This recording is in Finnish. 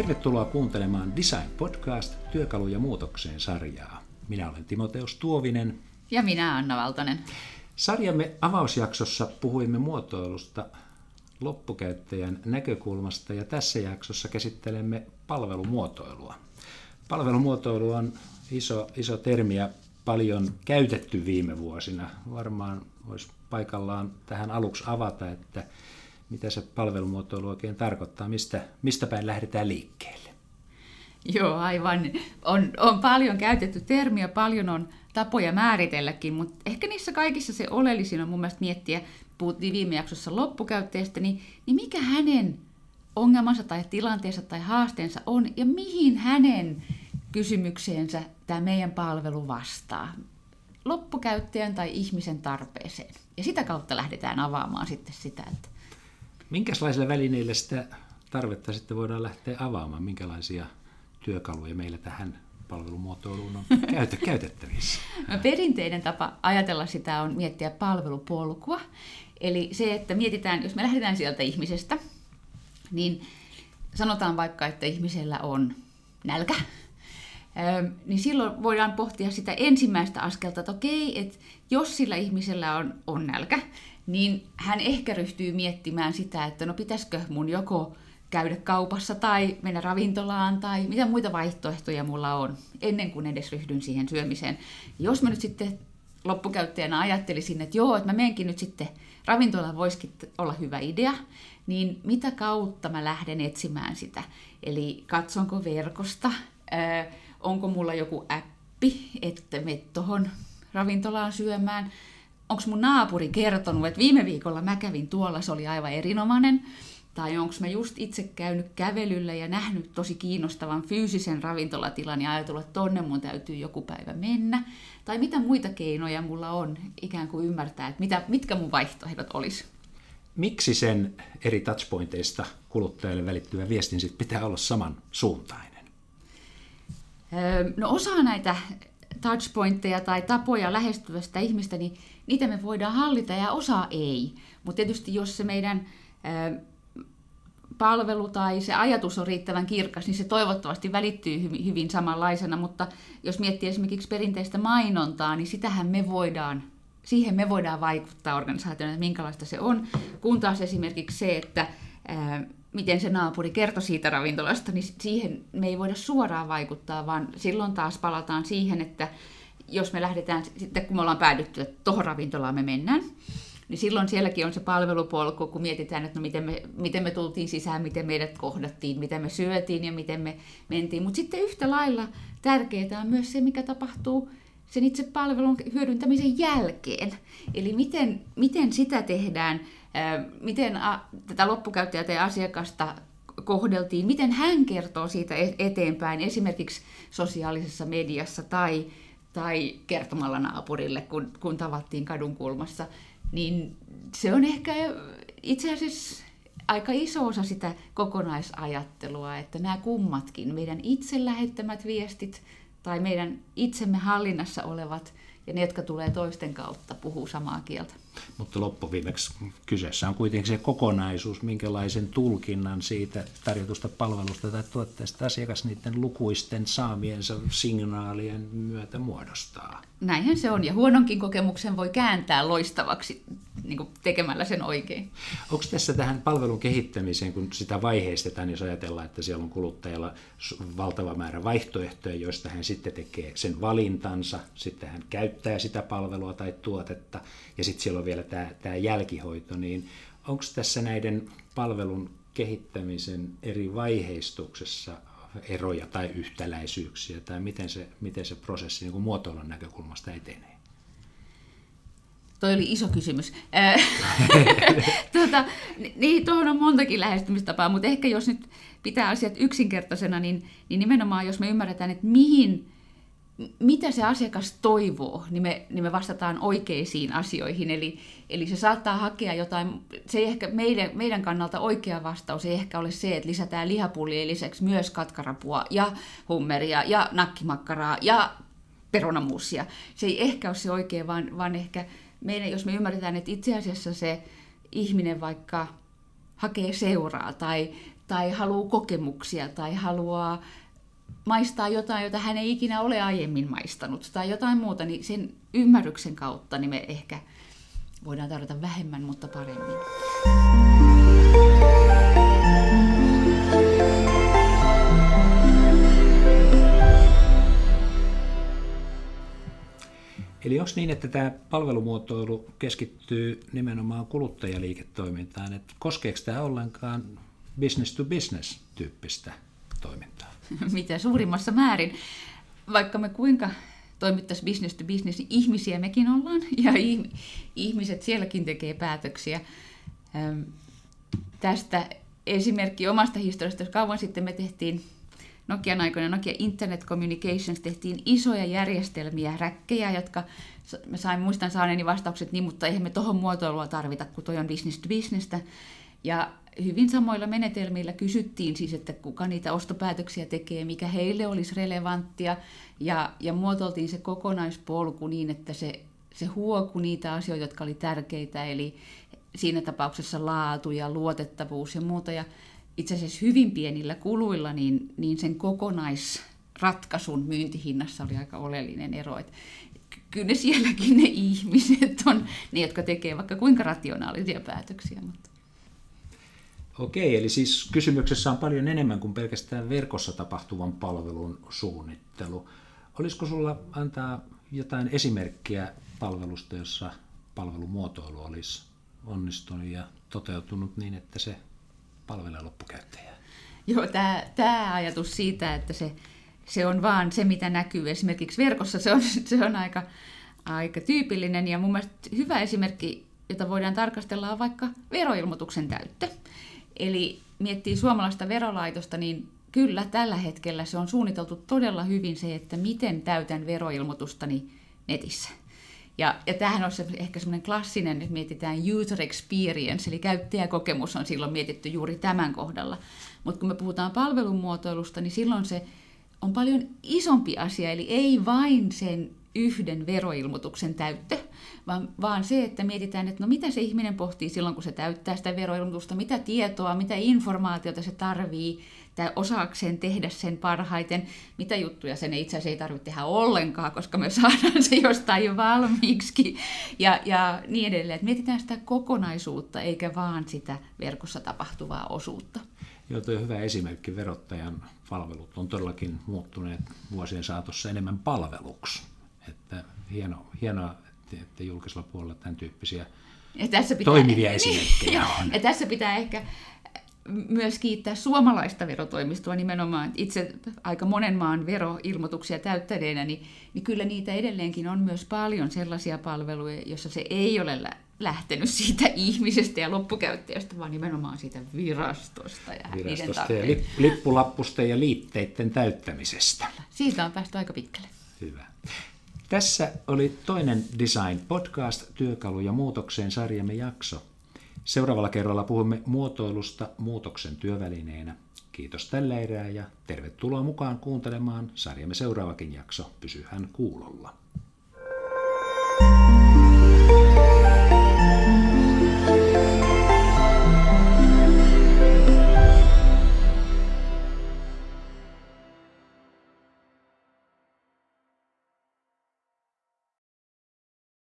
Tervetuloa kuuntelemaan Design Podcast työkaluja muutokseen sarjaa. Minä olen Timoteus Tuovinen. Ja minä Anna Valtonen. Sarjamme avausjaksossa puhuimme muotoilusta loppukäyttäjän näkökulmasta ja tässä jaksossa käsittelemme palvelumuotoilua. Palvelumuotoilu on iso, iso termi ja paljon käytetty viime vuosina. Varmaan olisi paikallaan tähän aluksi avata, että mitä se palvelumuotoilu oikein tarkoittaa, mistä, mistä päin lähdetään liikkeelle. Joo, aivan. On, on paljon käytetty termiä, paljon on tapoja määritelläkin, mutta ehkä niissä kaikissa se oleellisin on mun mielestä miettiä, puhuttiin viime jaksossa loppukäyttäjästä, niin, niin mikä hänen ongelmansa tai tilanteensa tai haasteensa on ja mihin hänen kysymykseensä tämä meidän palvelu vastaa loppukäyttäjän tai ihmisen tarpeeseen. Ja sitä kautta lähdetään avaamaan sitten sitä, että... Minkälaisilla välineillä sitä tarvetta sitten voidaan lähteä avaamaan? Minkälaisia työkaluja meillä tähän palvelumuotoiluun on käytettävissä? No, perinteinen tapa ajatella sitä on miettiä palvelupolkua. Eli se, että mietitään, jos me lähdetään sieltä ihmisestä, niin sanotaan vaikka, että ihmisellä on nälkä, niin silloin voidaan pohtia sitä ensimmäistä askelta, että okei, että jos sillä ihmisellä on, on nälkä, niin hän ehkä ryhtyy miettimään sitä, että no pitäisikö mun joko käydä kaupassa tai mennä ravintolaan tai mitä muita vaihtoehtoja mulla on, ennen kuin edes ryhdyn siihen syömiseen. Jos mä nyt sitten loppukäyttäjänä ajattelisin, että joo, että mä menenkin nyt sitten ravintolaan voisikin olla hyvä idea, niin mitä kautta mä lähden etsimään sitä? Eli katsonko verkosta, onko mulla joku appi, että me tuohon ravintolaan syömään, onko mun naapuri kertonut, että viime viikolla mä kävin tuolla, se oli aivan erinomainen, tai onko mä just itse käynyt kävelyllä ja nähnyt tosi kiinnostavan fyysisen ravintolatilan ja ajatellut, että tonne mun täytyy joku päivä mennä, tai mitä muita keinoja mulla on ikään kuin ymmärtää, että mitä, mitkä mun vaihtoehdot olisi. Miksi sen eri touchpointeista kuluttajalle välittyvä viestin sit pitää olla samansuuntainen? No osa näitä touchpointteja tai tapoja lähestyä sitä ihmistä, niin niitä me voidaan hallita ja osa ei. Mutta tietysti jos se meidän palvelu tai se ajatus on riittävän kirkas, niin se toivottavasti välittyy hyvin, samanlaisena, mutta jos miettii esimerkiksi perinteistä mainontaa, niin sitähän me voidaan, siihen me voidaan vaikuttaa organisaationa, että minkälaista se on, kun taas esimerkiksi se, että miten se naapuri kertoi siitä ravintolasta, niin siihen me ei voida suoraan vaikuttaa, vaan silloin taas palataan siihen, että jos me lähdetään, sitten kun me ollaan päädytty, että tuohon ravintolaan me mennään, niin silloin sielläkin on se palvelupolku, kun mietitään, että no miten, me, miten me tultiin sisään, miten meidät kohdattiin, miten me syötiin ja miten me mentiin. Mutta sitten yhtä lailla tärkeää on myös se, mikä tapahtuu sen itse palvelun hyödyntämisen jälkeen. Eli miten, miten sitä tehdään miten tätä loppukäyttäjää tai asiakasta kohdeltiin, miten hän kertoo siitä e-, eteenpäin, esimerkiksi sosiaalisessa mediassa tai, tai kertomalla naapurille, kun, kun tavattiin kadun kulmassa, niin se on ehkä itse asiassa aika iso osa sitä kokonaisajattelua, että nämä kummatkin, meidän itse lähettämät viestit tai meidän itsemme hallinnassa olevat ja ne, jotka tulee toisten kautta, puhuu samaa kieltä. Mutta loppuviimeksi kyseessä on kuitenkin se kokonaisuus, minkälaisen tulkinnan siitä tarjotusta palvelusta tai tuotteesta asiakas niiden lukuisten saamiensa signaalien myötä muodostaa. Näinhän se on, ja huononkin kokemuksen voi kääntää loistavaksi niin kuin tekemällä sen oikein. Onko tässä tähän palvelun kehittämiseen, kun sitä vaiheistetaan, jos ajatellaan, että siellä on kuluttajalla valtava määrä vaihtoehtoja, joista hän sitten tekee sen valintansa, sitten hän käyttää sitä palvelua tai tuotetta, ja sitten siellä on vielä tämä, tämä jälkihoito, niin onko tässä näiden palvelun kehittämisen eri vaiheistuksessa eroja tai yhtäläisyyksiä, tai miten se, miten se prosessi niin muotoilun näkökulmasta etenee? Toi oli iso kysymys. tuota, niin, tuohon on montakin lähestymistapaa, mutta ehkä jos nyt pitää asiat yksinkertaisena, niin, niin nimenomaan jos me ymmärretään, että mihin mitä se asiakas toivoo, niin me, niin me vastataan oikeisiin asioihin. Eli, eli se saattaa hakea jotain, se ei ehkä meidän, meidän kannalta oikea vastaus ei ehkä ole se, että lisätään lihapullien lisäksi myös katkarapua ja hummeria ja nakkimakkaraa ja perunamuusia. Se ei ehkä ole se oikea, vaan, vaan ehkä meidän, jos me ymmärretään, että itse asiassa se ihminen vaikka hakee seuraa tai, tai haluaa kokemuksia tai haluaa maistaa jotain, jota hän ei ikinä ole aiemmin maistanut tai jotain muuta, niin sen ymmärryksen kautta niin me ehkä voidaan tarjota vähemmän, mutta paremmin. Onko niin, että tämä palvelumuotoilu keskittyy nimenomaan kuluttajaliiketoimintaan, että koskeeko tämä ollenkaan business to business tyyppistä toimintaa? Mitä suurimmassa määrin. Vaikka me kuinka toimittaisiin business to business, niin ihmisiä mekin ollaan ja ihmiset sielläkin tekee päätöksiä. Tästä esimerkki omasta historiasta, kauan sitten me tehtiin Nokian aikoina Nokia Internet Communications tehtiin isoja järjestelmiä, räkkejä, jotka mä sain, muistan saaneeni vastaukset niin, mutta eihän me tuohon muotoilua tarvita, kun toi on business to businessta. Ja hyvin samoilla menetelmillä kysyttiin siis, että kuka niitä ostopäätöksiä tekee, mikä heille olisi relevanttia, ja, ja muotoiltiin se kokonaispolku niin, että se, se huoku niitä asioita, jotka oli tärkeitä, eli siinä tapauksessa laatu ja luotettavuus ja muuta. Ja itse asiassa hyvin pienillä kuluilla, niin, niin sen kokonaisratkaisun myyntihinnassa oli aika oleellinen ero. Et kyllä ne sielläkin ne ihmiset on ne, jotka tekee vaikka kuinka rationaalisia päätöksiä. Mutta. Okei, eli siis kysymyksessä on paljon enemmän kuin pelkästään verkossa tapahtuvan palvelun suunnittelu. Olisiko sulla antaa jotain esimerkkiä palvelusta, jossa palvelumuotoilu olisi onnistunut ja toteutunut niin, että se palvelee loppukäyttäjää. Joo, tämä, tämä ajatus siitä, että se, se on vaan se, mitä näkyy esimerkiksi verkossa, se on, se on aika, aika tyypillinen ja mun mielestä hyvä esimerkki, jota voidaan tarkastella on vaikka veroilmoituksen täyttö. Eli miettii suomalaista verolaitosta, niin kyllä tällä hetkellä se on suunniteltu todella hyvin se, että miten täytän veroilmoitustani netissä. Ja, ja tämähän on se, ehkä semmoinen klassinen, että mietitään user experience, eli käyttäjäkokemus on silloin mietitty juuri tämän kohdalla. Mutta kun me puhutaan palvelumuotoilusta, niin silloin se on paljon isompi asia, eli ei vain sen yhden veroilmoituksen täyttö, vaan, vaan se, että mietitään, että no mitä se ihminen pohtii silloin, kun se täyttää sitä veroilmoitusta, mitä tietoa, mitä informaatiota se tarvii, tai osaakseen tehdä sen parhaiten, mitä juttuja sen itse asiassa ei tarvitse tehdä ollenkaan, koska me saadaan se jostain jo valmiiksi ja, ja niin edelleen. Et mietitään sitä kokonaisuutta eikä vaan sitä verkossa tapahtuvaa osuutta. Joo, tuo hyvä esimerkki. Verottajan palvelut on todellakin muuttuneet vuosien saatossa enemmän palveluksi. Että hieno, hienoa, että julkisella puolella tämän tyyppisiä ja tässä pitää, toimivia esimerkkejä on. Ja tässä pitää ehkä myös kiittää suomalaista verotoimistoa nimenomaan. Itse aika monen maan veroilmoituksia täyttäneenä, niin, niin kyllä niitä edelleenkin on myös paljon sellaisia palveluja, joissa se ei ole lähtenyt siitä ihmisestä ja loppukäyttäjästä, vaan nimenomaan siitä virastosta ja virastosta ja lippulappusten ja liitteiden täyttämisestä. Siitä on päästy aika pitkälle. Hyvä. Tässä oli toinen Design Podcast, työkalu ja muutokseen sarjamme jakso. Seuraavalla kerralla puhumme muotoilusta muutoksen työvälineenä. Kiitos tällä erää ja tervetuloa mukaan kuuntelemaan sarjamme seuraavakin jakso. Pysyhän kuulolla.